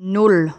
nul.